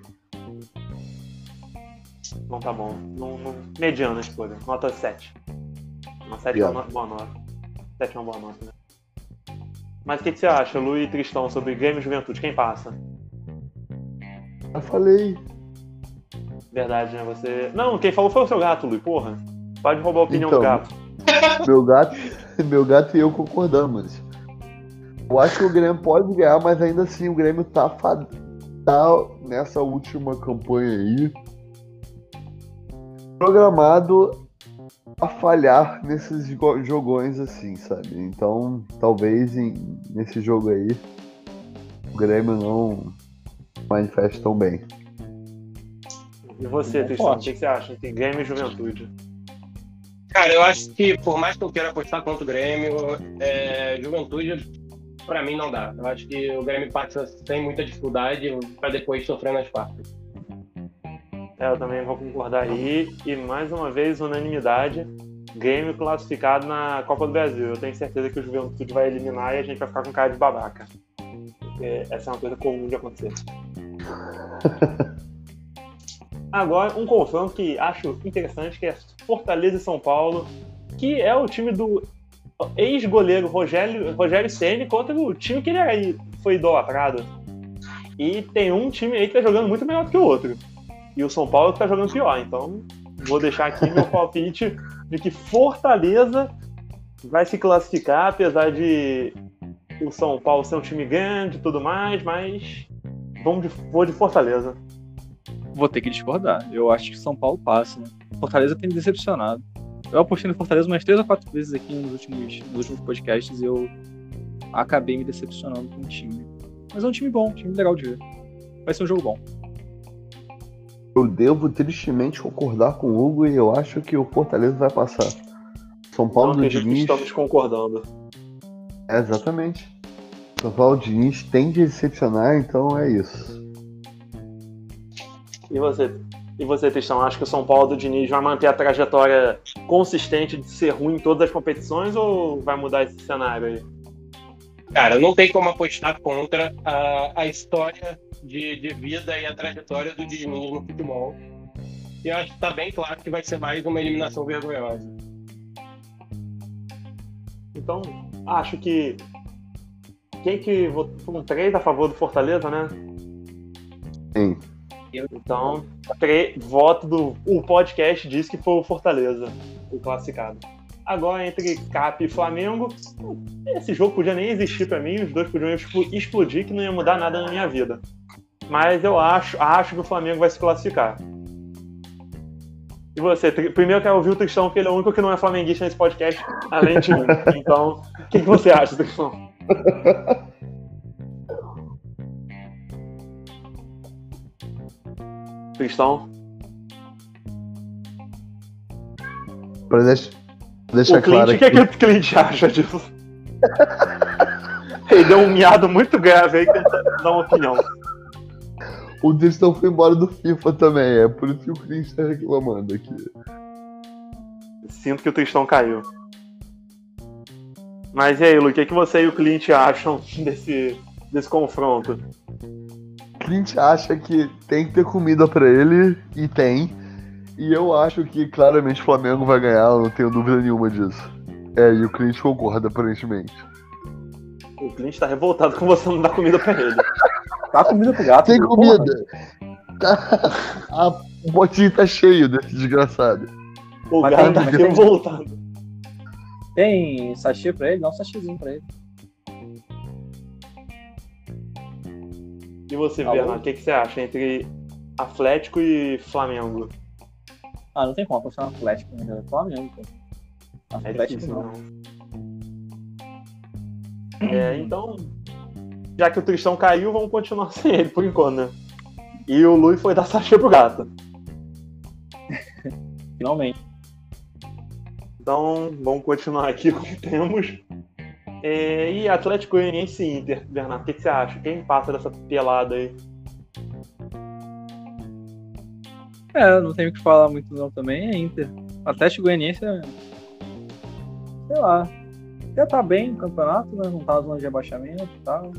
Não tá bom. Não, não... Mediana a escolha. Nota 7. Uma 7 é uma boa nota. 7 é uma boa nota, né? Mas o que, que você acha, Lu e Tristão, sobre Grêmio e Juventude? Quem passa? Eu falei. Verdade, né? Você. Não, quem falou foi o seu gato, Lu, porra. Pode roubar a opinião Então. do gato. Meu gato, [LAUGHS] meu gato e eu concordamos. Eu acho que o Grêmio pode ganhar, mas ainda assim o Grêmio tá, tá nessa última campanha aí programado a falhar nesses jo- jogões assim, sabe? Então, talvez em- nesse jogo aí o Grêmio não manifeste tão bem. E você, Bom Tristão, o que, você acha entre Grêmio e Juventude? Cara, eu acho que por mais que eu queira apostar contra o Grêmio, é, Juventude, pra mim não dá. Eu acho que o Grêmio passa sem muita dificuldade pra depois sofrer nas quartas. É, eu também vou concordar aí. E mais uma vez, unanimidade. Grêmio classificado na Copa do Brasil. Eu tenho certeza que o Juventude vai eliminar e a gente vai ficar com cara de babaca. Porque essa é uma coisa comum de acontecer. [LAUGHS] Agora, um confronto que acho interessante, que é Fortaleza e São Paulo, que é o time do ex-goleiro Rogério, Rogério Ceni contra o time que ele aí foi idolatrado. E tem um time aí que tá jogando muito melhor do que o outro. E o São Paulo que tá jogando pior. Então, vou deixar aqui meu [LAUGHS] palpite de que Fortaleza vai se classificar, apesar de o São Paulo ser um time grande e tudo mais, mas vamos de, vou de Fortaleza. Vou ter que discordar. Eu acho que São Paulo passa, né? Fortaleza tem decepcionado. Eu apostei no Fortaleza umas três ou quatro vezes aqui nos últimos, nos últimos podcasts e eu acabei me decepcionando com o time. Mas é um time bom, um time legal de ver. Vai ser um jogo bom. Eu devo tristemente concordar com o Hugo e eu acho que o Fortaleza vai passar. São Paulo Não do Diniz. estamos concordando. É, exatamente. São Paulo Diniz tende a decepcionar, então é isso. E você? E você, Tristão, acha que o São Paulo do Diniz vai manter a trajetória consistente de ser ruim em todas as competições ou vai mudar esse cenário aí? Cara, não tem como apostar contra a, a história de, de vida e a trajetória do Diniz no futebol. E eu acho que tá bem claro que vai ser mais uma eliminação vergonhosa. Então, acho que. Quem que votou? Foram três a favor do Fortaleza, né? Sim. Então, tre- voto do. O podcast diz que foi o Fortaleza, o classificado. Agora, entre Cap e Flamengo, esse jogo podia nem existir pra mim, os dois podiam explo- explodir, que não ia mudar nada na minha vida. Mas eu acho, acho que o Flamengo vai se classificar. E você? Primeiro eu quero ouvir o Tristão, porque ele é o único que não é flamenguista nesse podcast, além de mim. Então, o que, que você acha, Tristão? [LAUGHS] Tristão? Pra deixar, deixar o Clint, claro o que, é que o Clint acha disso? [LAUGHS] Ele deu um miado muito grave aí, tentando dar uma opinião. o Tristão foi embora do FIFA também, é por isso que o Clint tá reclamando aqui. Sinto que o Tristão caiu. Mas e aí, Lu, o que, é que você e o Clint acham [LAUGHS] desse, desse confronto? Clint acha que tem que ter comida pra ele, e tem. E eu acho que claramente o Flamengo vai ganhar, eu não tenho dúvida nenhuma disso. É, e o Clint concorda, aparentemente. O Clint tá revoltado com você não dar comida pra ele. Tá comida pro gato. Tem porra. comida! Tá- a- o botinho tá cheio desse desgraçado. O Mas cara tem- tá revoltado. Tem sachê pra ele? Dá um sachêzinho pra ele. E você, Alô? Bernardo, o que, que você acha entre Atlético e Flamengo? Ah, não tem como apostar no Atlético, né? É Flamengo, pô. É Atlético difícil, não. não. É, então, já que o Tristão caiu, vamos continuar [LAUGHS] sem ele por enquanto, né? E o Lui foi dar sachê pro gato. [LAUGHS] Finalmente. Então, vamos continuar aqui com o que temos. É, e Atlético Goianiense e Inter, Bernardo, o que, que você acha? Quem passa dessa pelada aí? É, não tenho o que falar muito não também, é Inter. Atlético Goianiense é... Sei lá. Já tá bem no campeonato, né? Não tá na zona de rebaixamento e tal.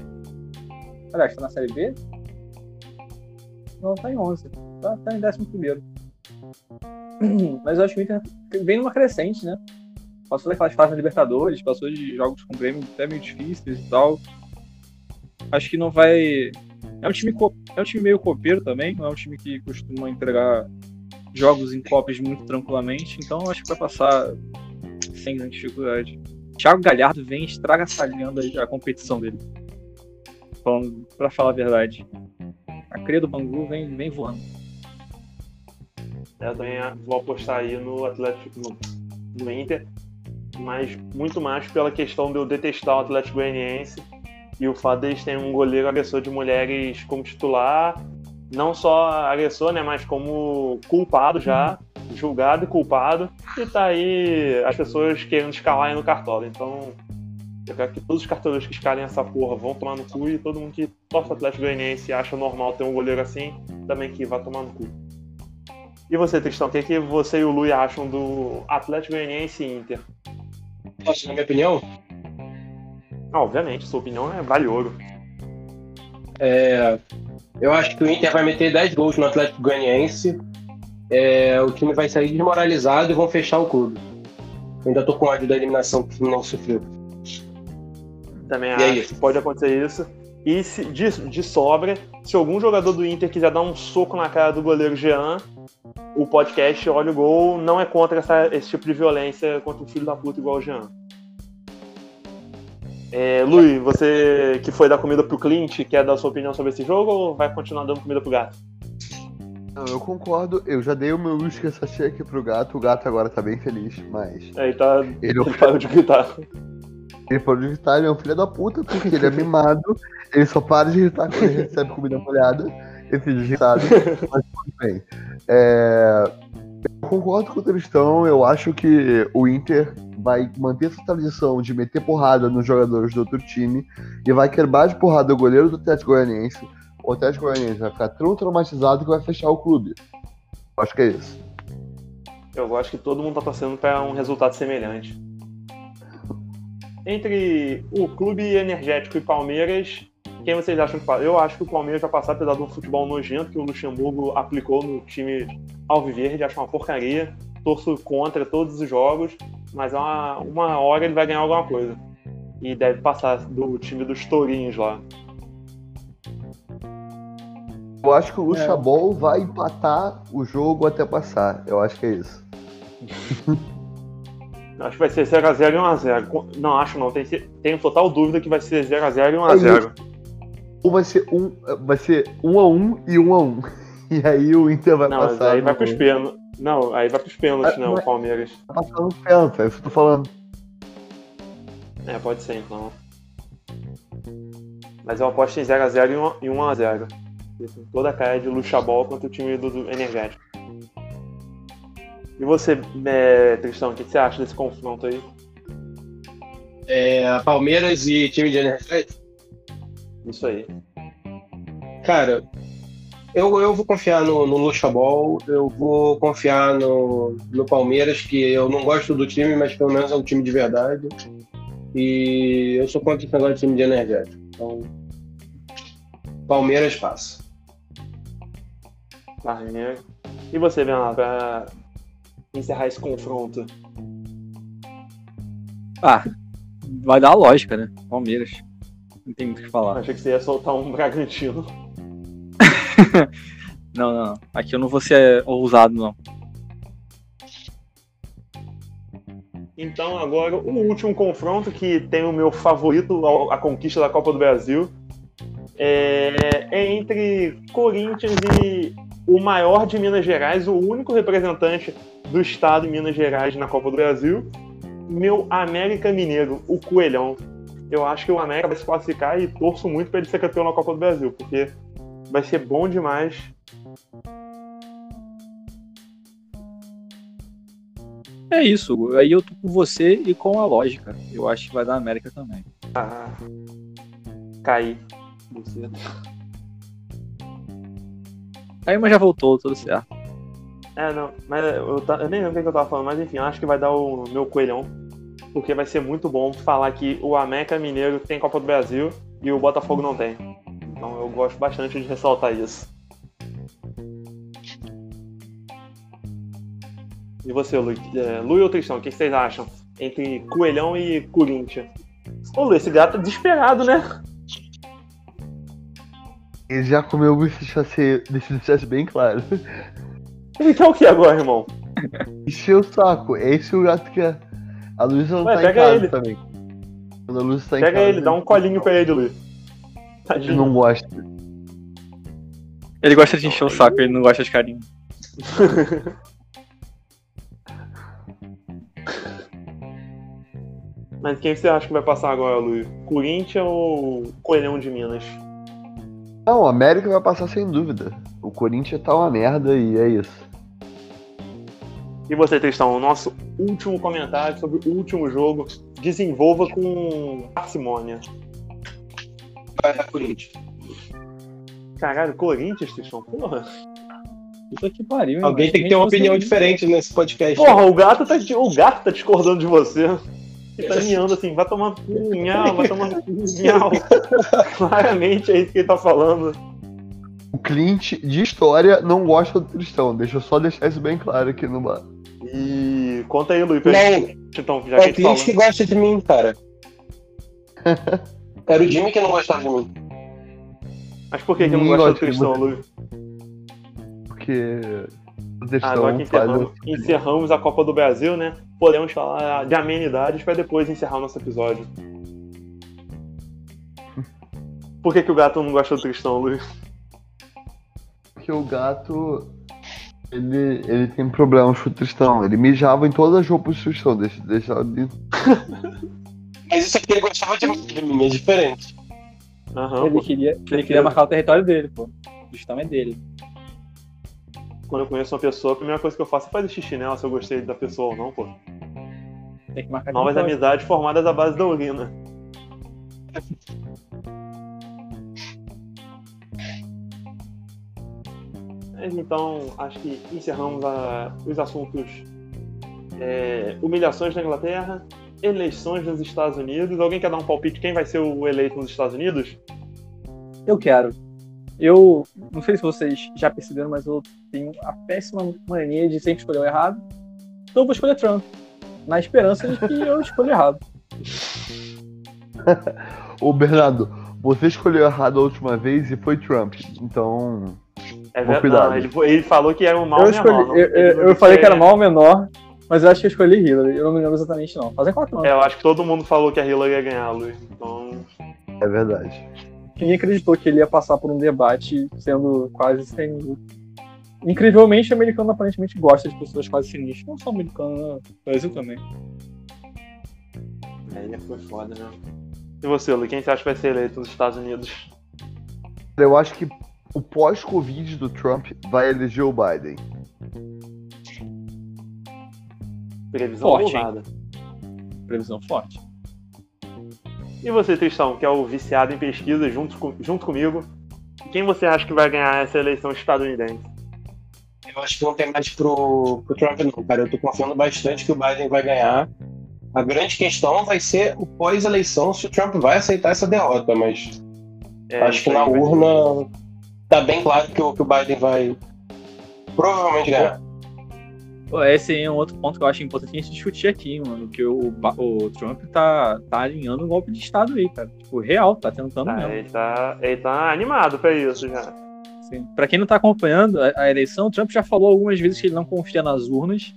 Aliás, tá na Série B? Não, tá em 11. Tá, tá em 11 primeiro. [CLEARS THROAT] Mas eu acho que o Inter vem numa crescente, né? Passou daquelas fases da Libertadores, passou de jogos com prêmio até meio difíceis e tal. Acho que não vai. É um time, é um time meio copeiro também, não é um time que costuma entregar jogos em Copas muito tranquilamente, então acho que vai passar sem grande dificuldade. Thiago Galhardo vem estragaçalhando a competição dele. Falando, pra falar a verdade. A cria do Bangu vem, vem voando. Eu também vou apostar aí no Atlético, no, no Inter, mas muito mais pela questão de eu detestar o Atlético Goianiense e o fato deles terem um goleiro agressor de mulheres como titular, não só agressor, né, mas como culpado já, julgado e culpado, e tá aí as pessoas querendo escalar aí no cartola. Então, eu quero que todos os cartoleiros que escalem essa porra vão tomar no cu e todo mundo que torce o Atlético Goianiense e acha normal ter um goleiro assim, também que vá tomar no cu. E você, Tristão, o que, que você e o Lui acham do Atlético Goianiense e Inter? Posso, na minha opinião, Ah, obviamente, sua opinião é vale ouro. é, eu acho que o Inter vai meter 10 gols no Atlético Goianiense. É, o time vai sair desmoralizado e vão fechar o clube. Eu ainda tô com ódio da eliminação que o Fluminense sofreu. Também E acho aí? que pode acontecer isso. E se, de, de sobra, se algum jogador do Inter quiser dar um soco na cara do goleiro Jean, o podcast Olha o Gol não é contra essa- esse tipo de violência contra um filho da puta igual o Jean. É, Lui, você que foi dar comida pro Clint, quer dar sua opinião sobre esse jogo ou vai continuar dando comida pro gato? Não, eu concordo. Eu já dei o meu whisky sachê aqui pro gato. O gato agora tá bem feliz, mas. Tá. Ele, é um Ele parou de gritar. Ele parou de gritar, ele é um filho da puta, porque ele é mimado. Ele só para de gritar quando ele recebe comida molhada. Esse digitado, mas tudo bem. É, Eu concordo com o Tristão. Eu acho que o Inter vai manter essa tradição de meter porrada nos jogadores do outro time e vai quebrar de porrada o goleiro do Atlético Goianiense. O Atlético Goianiense vai ficar tão traumatizado que vai fechar o clube. Eu acho que é isso. Eu gosto que todo mundo tá torcendo para um resultado semelhante. Entre o clube energético e Palmeiras, quem vocês acham que passa? Eu acho que o Palmeiras vai passar, apesar de um futebol nojento que o Luxemburgo aplicou no time Alviverde, acho uma porcaria. Torço contra todos os jogos, mas é uma, uma hora ele vai ganhar alguma coisa. E deve passar do time dos Tourinhos lá. Eu acho que o Luxabol vai empatar o jogo até passar. Eu acho que é isso. [LAUGHS] Acho que vai ser 0x0 e 1x0. Não, acho não. Tenho, tenho total dúvida que vai ser 0x0 e 1x0. Ou vai ser um, vai ser um a um e um a um. [LAUGHS] E aí o Inter vai Não, passar. aí vai no- pros pênaltis. Não, aí vai pros pênaltis, Ah, né? O mas- Palmeiras. Vai passar nos pênaltis, é isso que eu tô falando. É, pode ser então. Mas eu aposto em 0x0 e 1- e 1x0. Com toda a cara de luxabol contra o time do, do Energético. E você, é, Tristão, o que você acha desse confronto aí? É, Palmeiras e time de energético. Isso aí. Cara, eu, eu vou confiar no, no Luxabol, eu vou confiar no, no Palmeiras, que eu não gosto do time, mas pelo menos é um time de verdade. E eu sou contra esse negócio de time de energético. Então, Palmeiras passa. Barreiro. E você, Bernardo, pra encerrar esse confronto? Ah, vai dar a lógica, né? Palmeiras. Não tem muito o que falar. achei que você ia soltar um Bragantino. [LAUGHS] Não, não, não. Aqui eu não vou ser ousado, não. Então, agora, o último confronto que tem o meu favorito, a a conquista da Copa do Brasil, é, é entre Corinthians e o maior de Minas Gerais, o único representante do estado de Minas Gerais na Copa do Brasil, meu América Mineiro, o Coelhão. Eu acho que o América vai se classificar e torço muito para ele ser campeão na Copa do Brasil, porque vai ser bom demais. É isso. Aí eu tô com você e com a lógica. Eu acho que vai dar América também. Ah, caí. Buceta. Aí, mas já voltou, tudo certo. É, não, mas eu, ta- eu nem lembro o que eu tava falando, mas enfim, acho que vai dar o meu coelhão. Porque vai ser muito bom falar que o América Mineiro tem Copa do Brasil e o Botafogo não tem. Então eu gosto bastante de ressaltar isso. E você, Lu, é, Lu o Tristão, o que vocês acham? Entre Coelhão e Corinthians. Ô Lu, esse gato é desesperado, né? Ele já comeu o deixa ser, deixa deixar isso bem claro. Ele quer o que agora, irmão? Encheu o saco. Esse é o gato que a, a Luísa não Ué, tá em pega casa ele. também. Quando a Luísa tá em Pega casa. ele, dá um colinho pra ele, Lu. Ele Tadinho. não gosta. Ele gosta de encher o saco, ele não gosta de carinho. [LAUGHS] Mas quem você acha que vai passar agora, Lu? Corinthians ou Coelhão de Minas? Não, o América vai passar sem dúvida. O Corinthians tá uma merda e é isso. E você, Tristão, o nosso último comentário sobre o último jogo. Desenvolva com parcimônia. Vai dar Corinthians. Caralho, Corinthians, Tristão? Porra. Puta que pariu, hein, Alguém tem que ter uma opinião diferente nesse podcast. Porra, o gato tá, o gato tá discordando de você. Ele tá miando assim, vai tomar miau, vai tomar miau. [LAUGHS] Claramente é isso que ele tá falando. O Clint, de história, não gosta do Tristão. Deixa eu só deixar isso bem claro aqui no bar. E conta aí, Luiz, Não, gente, então, já é que que gosta de mim, cara. [LAUGHS] Era o Jimmy que não gostava de mim. Mas por que, que não gosta do você. Luiz? Porque Agora Tristão que faz. encerramos, encerramos a Copa do Brasil, né? Podemos falar de amenidades para depois encerrar o nosso episódio. Por que, que o gato não gosta do Tristão, Luiz? Porque o gato. Ele, ele tem problemas com o Tristão. Ele mijava em todas as roupas do Tristão. Deixa, deixa de... Mas isso aqui ele gostava de, de mim, é diferente. Aham, Ele queria, ele queria marcar o território dele, pô. O Justão é dele. Quando eu conheço uma pessoa, a primeira coisa que eu faço é fazer xixi nela se eu gostei da pessoa ou não, pô. Tem que marcar Novas amizades formadas à base da urina. Mas então, acho que encerramos a- os assuntos é, humilhações na Inglaterra, eleições nos Estados Unidos. Alguém quer dar um palpite quem vai ser o eleito nos Estados Unidos? Eu quero. Eu não sei se vocês já perceberam, mas eu tenho a péssima mania de sempre escolher o errado. Então eu vou escolher Trump. Na esperança de que eu escolha errado. [LAUGHS] Ô Bernardo, você escolheu errado a última vez e foi Trump. Então. É verdade. ele, ele falou que era um mal eu menor. escolhi, não- eu, ele eu- eu falei que era mal menor, mas eu acho que eu escolhi Hillary. Eu não me lembro exatamente, não. Fazem quatro anos. É, eu acho que todo mundo falou que a Hillary ia ganhar, Luiz. Então, É verdade. Ninguém acreditou que ele ia passar por um debate sendo quase sem. Incrivelmente, o americano aparentemente gosta de pessoas quase sinistras. Não só americano, no Brasil também. aí foi foda, né? E você, Lu, quem você acha que vai ser eleito nos Estados Unidos? Eu acho que o pós-Covid do Trump vai eleger o Biden. Previsão Forte. Previsão forte. E você, Tristão, que é o viciado em pesquisa junto, com- junto comigo, quem você acha que vai ganhar essa eleição estadunidense? Eu acho que não tem mais pro, pro Trump, não, cara. Eu tô confiando bastante que o Biden vai ganhar. A grande questão vai ser o pós-eleição, se o Trump vai aceitar essa derrota, mas É, acho que na urna tá bem claro que o, que o Biden vai provavelmente ganhar. Esse é um outro ponto que eu acho importante a gente discutir aqui, mano. Que o, o Trump tá, tá alinhando um golpe de Estado aí, cara. Tipo, real, tá tentando Tá, mesmo. ele, tá, ele tá animado pra isso já. Assim, Pra quem não tá acompanhando a, a eleição, o Trump já falou algumas vezes que ele não confia nas urnas.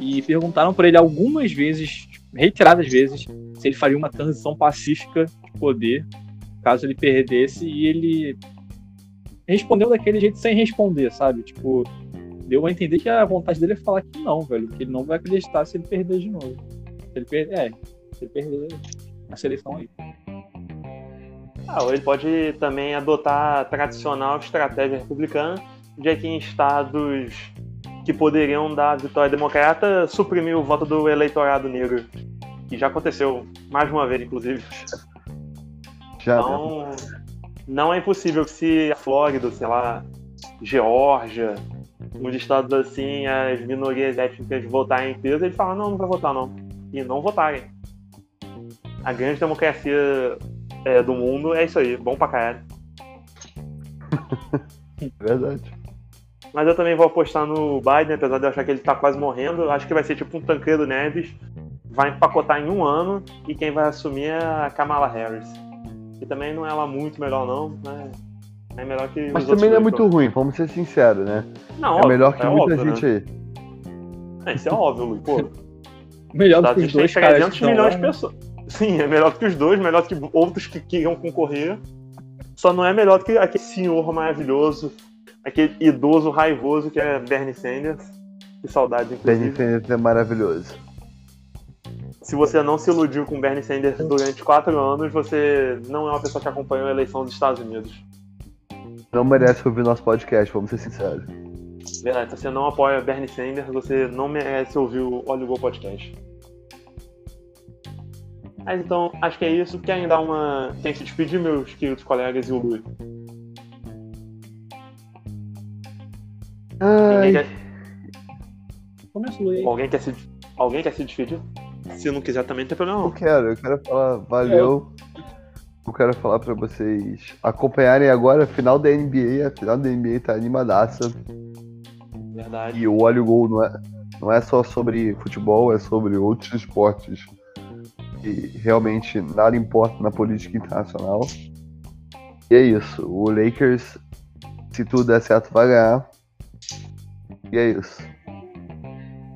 E perguntaram pra ele algumas vezes, reiteradas vezes, se ele faria uma transição pacífica de poder caso ele perdesse. E ele respondeu daquele jeito sem responder, sabe? Tipo, deu a entender que a vontade dele é falar que não, velho. Que ele não vai acreditar se ele perder de novo. Se ele perder, é, se ele perder a seleção aí. Ah, ou ele pode também adotar a tradicional estratégia republicana de que em estados que poderiam dar vitória democrata, suprimir o voto do eleitorado negro. Que já aconteceu mais uma vez, inclusive. Já Então, não é impossível que se a Flórida, sei lá, Geórgia, uns estados assim, as minorias étnicas votarem em peso, eles falam, não, não vai votar não. E não votarem. A grande democracia é, do mundo é isso aí, bom pra caralho. [LAUGHS] verdade. Mas eu também vou apostar no Biden, apesar de eu achar que ele tá quase morrendo. Acho que vai ser tipo um Tancredo Neves. Vai empacotar em um ano e quem vai assumir é a Kamala Harris. Que também não é ela muito melhor, não. Né? É melhor que. Mas também não é muito ruim, vamos ser sinceros, né? Não, É óbvio, melhor que é muita óbvio, gente né? aí. É, isso é óbvio, Lu. Pô, Melhor do que os tem dois caras. 300 que estão milhões lá, de né? pessoas. [LAUGHS] Sim, é melhor que os dois, melhor que outros que queriam concorrer. Só não é melhor que aquele senhor maravilhoso, aquele idoso raivoso que é Bernie Sanders. Que saudade, Bernie inclusive. Sanders é maravilhoso. Se você não se iludiu com Bernie Sanders durante quatro anos, você não é uma pessoa que acompanhou a eleição dos Estados Unidos. Não merece ouvir nosso podcast, vamos ser sinceros. Verdade, se você não apoia Bernie Sanders, você não merece ouvir o Olha o Gol Podcast. Mas então, acho que é isso. Querem dar uma. Quem se despedir, meus queridos colegas e o Lui? Ai, quer- Começa o Lu aí. Alguém quer se, alguém quer se despedir? Se não quiser também, não tem problema eu não. quero, eu quero falar, valeu. Eu quero falar pra vocês acompanharem agora a final da NBA. A final da NBA tá animadaça. Verdade. E o Olho Gol não é, não é só sobre futebol, é sobre outros esportes. E realmente nada importa na política internacional. E é isso. O Lakers, se tudo der certo, vai ganhar. E é isso.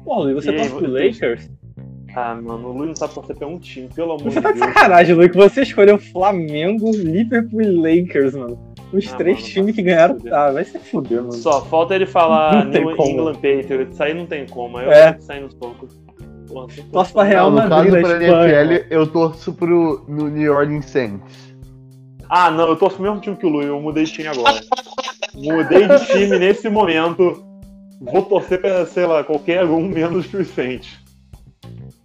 Você E aí, torce pro você- Lakers? Ah, mano, o Lui não sabe torcer pra um time, pelo amor Você de tá de Deus. sacanagem, Lu, que você escolheu Flamengo, Liverpool e Lakers, mano. Os Ah, três mano, times que ganharam. fuder. Ah, vai se fuder, mano. Só falta ele falar Não tem New como. England Patriots. Isso aí não tem como. Aí eu É. vou sair no soco. Pô, não tem como. Torce pra Real Não, no caso Madrid pra Espanha. NFL, eu torço pro no New Orleans Saints. Ah, não, eu torço pro mesmo time que o Lui, eu mudei de time agora. mudei de time nesse momento. Vou torcer pra, sei lá, qualquer um menos que os Saints.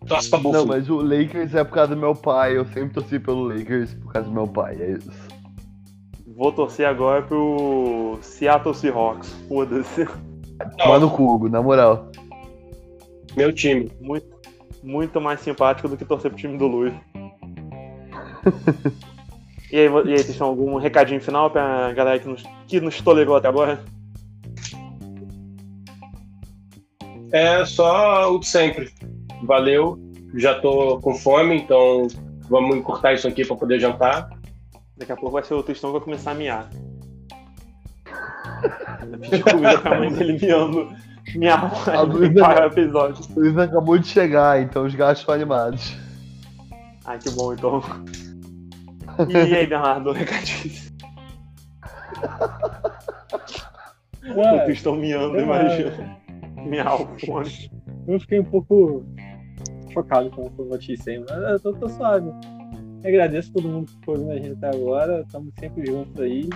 Torce pra Não, Buffalo. mas o Lakers é por causa do meu pai. Eu sempre torci pelo Lakers por causa do meu pai. É isso. Vou torcer agora pro Seattle Seahawks. Foda-se. Toma no Cugo, na moral. Meu time. Muito, muito mais simpático do que torcer pro time do Lui. [LAUGHS] e, aí, e aí, vocês têm algum recadinho final pra galera que nos, que nos tolerou até agora? É só o de sempre. Valeu. Já tô com fome, então vamos encurtar isso aqui pra poder jantar. Daqui a pouco vai ser o Tristão que vai começar a miar. Comida pra mãe dele miando. Miar A Luísa- para o episódio. O Luiz acabou de chegar, então os gatos estão animados. Ai, que bom então. E aí, Bernardo, recadinho. O Ah, Tristão miando, imagina. Miar o fone. eu fiquei um pouco chocado com essa notícia aí, mas eu tô, tô suave. Agradeço todo mundo que ficou ouvindo a gente até agora. Estamos sempre juntos aí.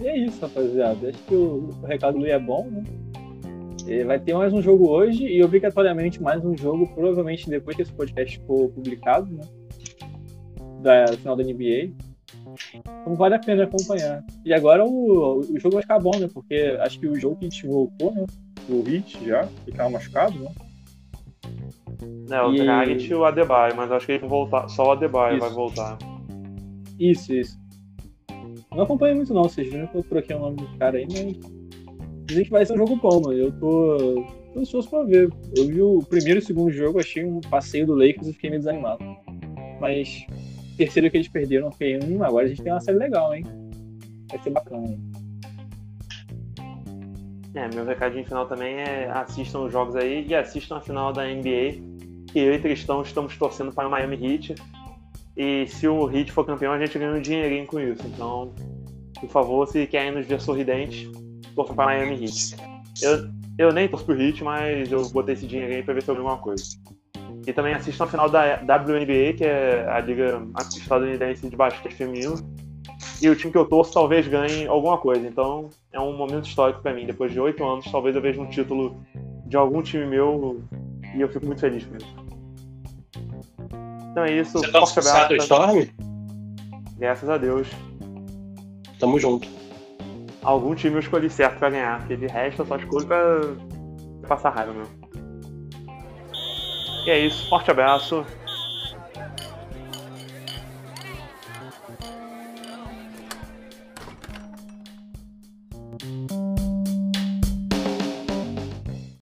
E é isso, rapaziada. Acho que o, o recado do é bom, né? E vai ter mais um jogo hoje e obrigatoriamente mais um jogo, provavelmente depois que esse podcast for publicado, né? Da final da NBA. Então vale a pena acompanhar. E agora o, o jogo vai ficar bom, né? Porque acho que o jogo que a gente voltou, né? O Hit já, tava machucado, né? É, o E- Dragic e o Adebayo, mas acho que eles vão voltar. Só o Adebayo Isso. vai voltar. Isso, isso. Não acompanho muito não, vocês viram que eu troquei o nome do cara aí, mas dizem que vai ser um jogo bom, mano. Eu tô, tô ansioso pra ver. Eu vi o primeiro e o segundo jogo, achei um passeio do Lakers e fiquei meio desanimado. Mas terceiro que eles perderam, fiquei, hum, agora a gente tem uma série legal, hein? Vai ser bacana, hein? É, meu recadinho final também é assistam os jogos aí e assistam a final da NBA. Que eu e Tristão estamos torcendo para o Miami Heat. E se o Heat for campeão, a gente ganha um dinheirinho com isso. Então, por favor, se querem nos ver sorridentes, torçam para Miami Heat. Eu, eu nem torço pro Heat, mas eu botei esse dinheirinho para ver se eu alguma coisa. E também assistam a final da WNBA, que é a liga estadunidense de basquete feminino. E o time que eu torço talvez ganhe alguma coisa. Então é um momento histórico para mim. Depois de oito anos, talvez eu veja um título de algum time meu e eu fico muito feliz com isso. Então é isso. Você pro Seattle Storm? Graças a Deus. Tamo junto. Algum time eu escolhi certo pra ganhar, porque de resto eu só escolho pra passar raiva mesmo. E é isso. Forte abraço.